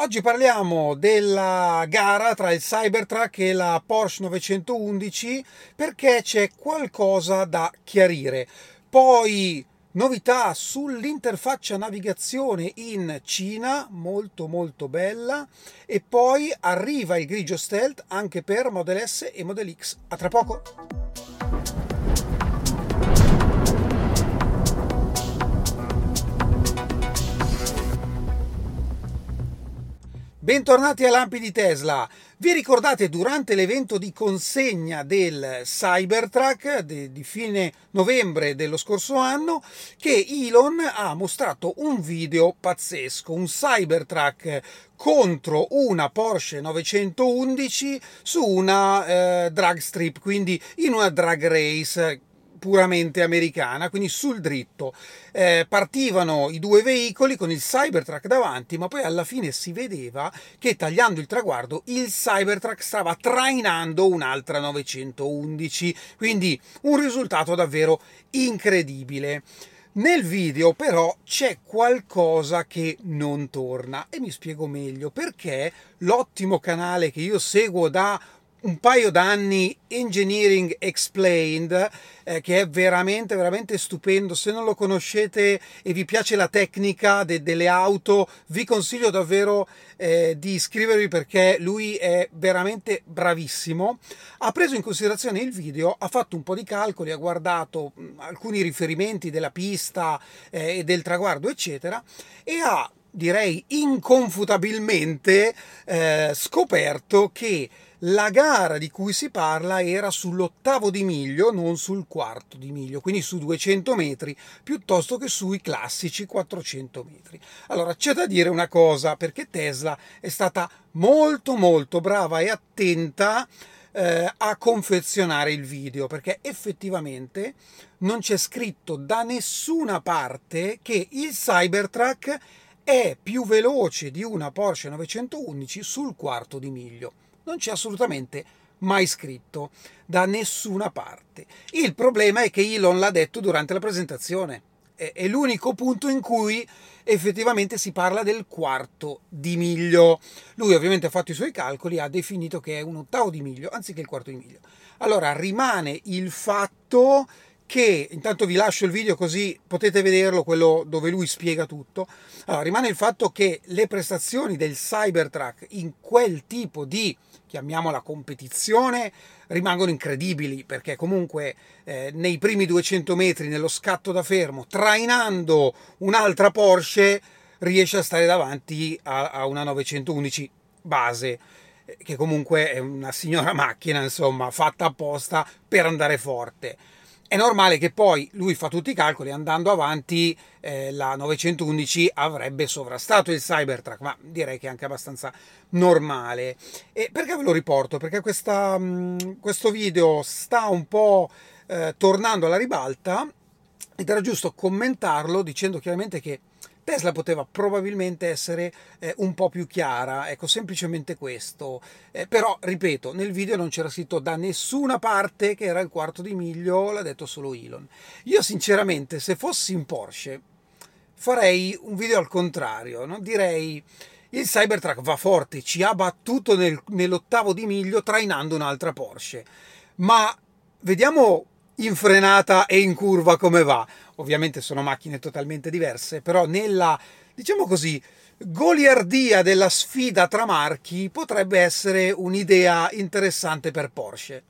Oggi parliamo della gara tra il Cybertruck e la Porsche 911 perché c'è qualcosa da chiarire. Poi novità sull'interfaccia navigazione in Cina, molto molto bella, e poi arriva il grigio stealth anche per Model S e Model X. A tra poco! Bentornati a Lampi di Tesla. Vi ricordate durante l'evento di consegna del Cybertruck di, fine novembre dello scorso anno che Elon ha mostrato un video pazzesco, un Cybertruck contro una Porsche 911 su una eh, drag strip, quindi in una drag race puramente americana, quindi sul dritto. Eh, partivano i due veicoli con il Cybertruck davanti, ma poi alla fine si vedeva che tagliando il traguardo il Cybertruck stava trainando un'altra 911, quindi un risultato davvero incredibile. Nel video però c'è qualcosa che non torna e mi spiego meglio perché l'ottimo canale che io seguo da un paio d'anni Engineering Explained, eh, che è veramente, veramente stupendo. Se non lo conoscete e vi piace la tecnica de- delle auto, vi consiglio davvero eh, di iscrivervi perché lui è veramente bravissimo. Ha preso in considerazione il video, ha fatto un po' di calcoli, ha guardato mh, alcuni riferimenti della pista eh, e del traguardo, eccetera, e ha direi inconfutabilmente eh, scoperto che la gara di cui si parla era sull'ottavo di miglio, non sul quarto di miglio, quindi su 200 metri piuttosto che sui classici 400 metri. Allora c'è da dire una cosa, perché Tesla è stata molto molto brava e attenta eh, a confezionare il video, perché effettivamente non c'è scritto da nessuna parte che il Cybertruck è più veloce di una Porsche 911 sul quarto di miglio non c'è assolutamente mai scritto da nessuna parte. Il problema è che Elon l'ha detto durante la presentazione. È l'unico punto in cui effettivamente si parla del quarto di miglio. Lui ovviamente ha fatto i suoi calcoli, ha definito che è un ottavo di miglio anziché il quarto di miglio. Allora rimane il fatto che intanto vi lascio il video così potete vederlo, quello dove lui spiega tutto. Allora, rimane il fatto che le prestazioni del Cybertruck in quel tipo di, chiamiamola competizione, rimangono incredibili perché comunque eh, nei primi 200 metri nello scatto da fermo, trainando un'altra Porsche, riesce a stare davanti a, a una 911 base eh, che comunque è una signora macchina, insomma, fatta apposta per andare forte è normale che poi lui fa tutti i calcoli, andando avanti eh, la 911 avrebbe sovrastato il Cybertruck, ma direi che è anche abbastanza normale. E perché ve lo riporto? Perché questa, questo video sta un po' eh, tornando alla ribalta ed era giusto commentarlo dicendo chiaramente che Tesla poteva probabilmente essere eh, un po' più chiara, ecco semplicemente questo. Eh, però, ripeto, nel video non c'era scritto da nessuna parte che era il quarto di miglio, l'ha detto solo Elon. Io sinceramente, se fossi in Porsche, farei un video al contrario, no? direi il Cybertruck va forte, ci ha battuto nel, nell'ottavo di miglio trainando un'altra Porsche. Ma vediamo in frenata e in curva come va. Ovviamente sono macchine totalmente diverse, però nella, diciamo così, goliardia della sfida tra marchi potrebbe essere un'idea interessante per Porsche.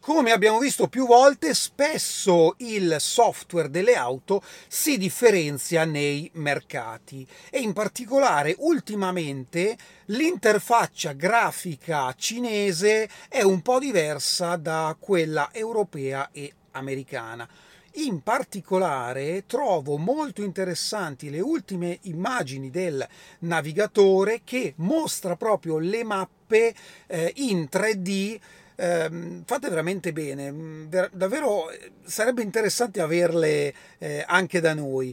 Come abbiamo visto più volte, spesso il software delle auto si differenzia nei mercati e in particolare ultimamente l'interfaccia grafica cinese è un po' diversa da quella europea e americana. In particolare trovo molto interessanti le ultime immagini del navigatore che mostra proprio le mappe eh, in 3D eh, fate veramente bene, mm, davvero eh, sarebbe interessante averle eh, anche da noi.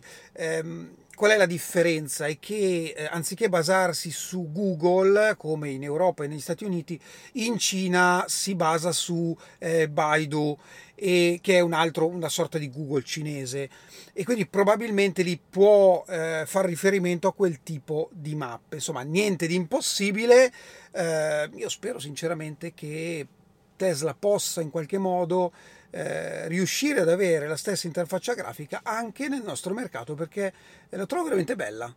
Qual è la differenza? È che eh, anziché basarsi su Google, come in Europa e negli Stati Uniti, in Cina si basa su eh, Baidu, e, che è un altro, una sorta di Google cinese. E quindi probabilmente lì può eh, far riferimento a quel tipo di mappe. Insomma, niente di impossibile. Eh, io spero sinceramente che Tesla possa in qualche modo eh, riuscire ad avere la stessa interfaccia grafica anche nel nostro mercato perché la trovo veramente bella.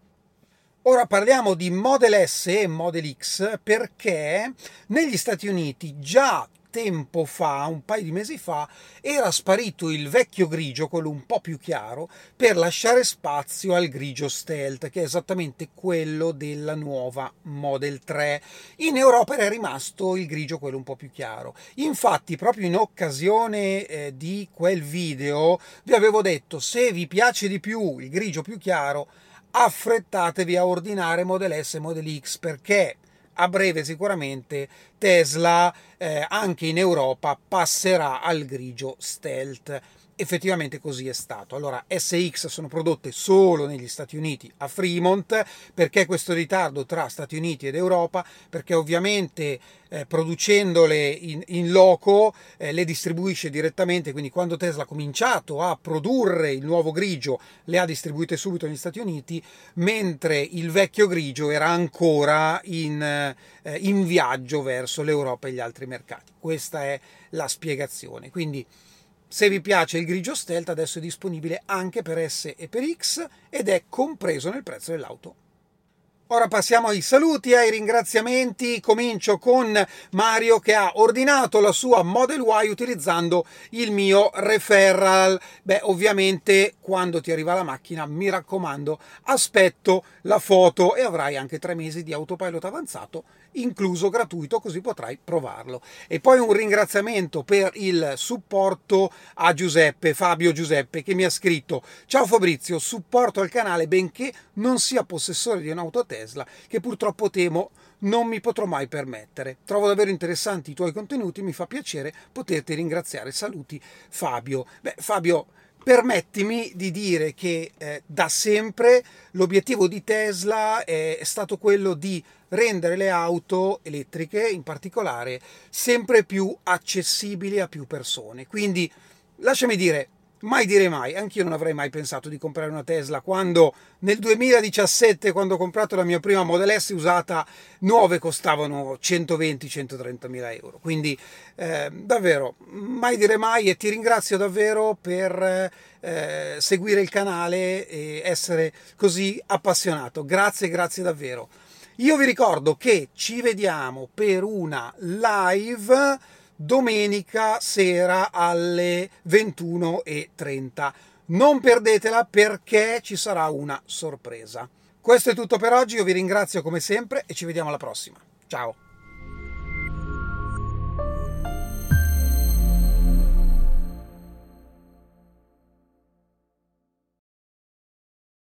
Ora parliamo di Model S e Model X perché negli Stati Uniti già tempo fa, un paio di mesi fa, era sparito il vecchio grigio, quello un po' più chiaro, per lasciare spazio al grigio stealth, che è esattamente quello della nuova Model 3. In Europa era rimasto il grigio quello un po' più chiaro. Infatti, proprio in occasione eh, di quel video, vi avevo detto, se vi piace di più il grigio più chiaro, affrettatevi a ordinare Model S e Model X perché a breve sicuramente Tesla eh, anche in Europa passerà al grigio stealth effettivamente così è stato. Allora, SX sono prodotte solo negli Stati Uniti a Fremont, perché questo ritardo tra Stati Uniti ed Europa? Perché ovviamente eh, producendole in, in loco eh, le distribuisce direttamente, quindi quando Tesla ha cominciato a produrre il nuovo grigio le ha distribuite subito negli Stati Uniti, mentre il vecchio grigio era ancora in, eh, in viaggio verso l'Europa e gli altri mercati. Questa è la spiegazione. Quindi se vi piace il grigio stealth adesso è disponibile anche per S e per X ed è compreso nel prezzo dell'auto. Ora passiamo ai saluti e ai ringraziamenti. Comincio con Mario che ha ordinato la sua Model Y utilizzando il mio referral. Beh, ovviamente quando ti arriva la macchina, mi raccomando, aspetto la foto e avrai anche tre mesi di autopilot avanzato incluso gratuito, così potrai provarlo. E poi un ringraziamento per il supporto a Giuseppe, Fabio Giuseppe, che mi ha scritto: Ciao Fabrizio, supporto al canale benché non sia possessore di un'auto Tesla, che purtroppo temo non mi potrò mai permettere. Trovo davvero interessanti i tuoi contenuti, mi fa piacere poterti ringraziare. Saluti Fabio. Beh, Fabio permettimi di dire che eh, da sempre l'obiettivo di Tesla è stato quello di rendere le auto elettriche in particolare sempre più accessibili a più persone. Quindi lasciami dire, mai dire mai, anch'io non avrei mai pensato di comprare una Tesla quando nel 2017, quando ho comprato la mia prima Model S usata, nuove costavano 120-130 mila euro. Quindi eh, davvero, mai dire mai e ti ringrazio davvero per eh, seguire il canale e essere così appassionato. Grazie, grazie davvero. Io vi ricordo che ci vediamo per una live domenica sera alle 21.30. Non perdetela perché ci sarà una sorpresa. Questo è tutto per oggi, io vi ringrazio come sempre e ci vediamo alla prossima. Ciao!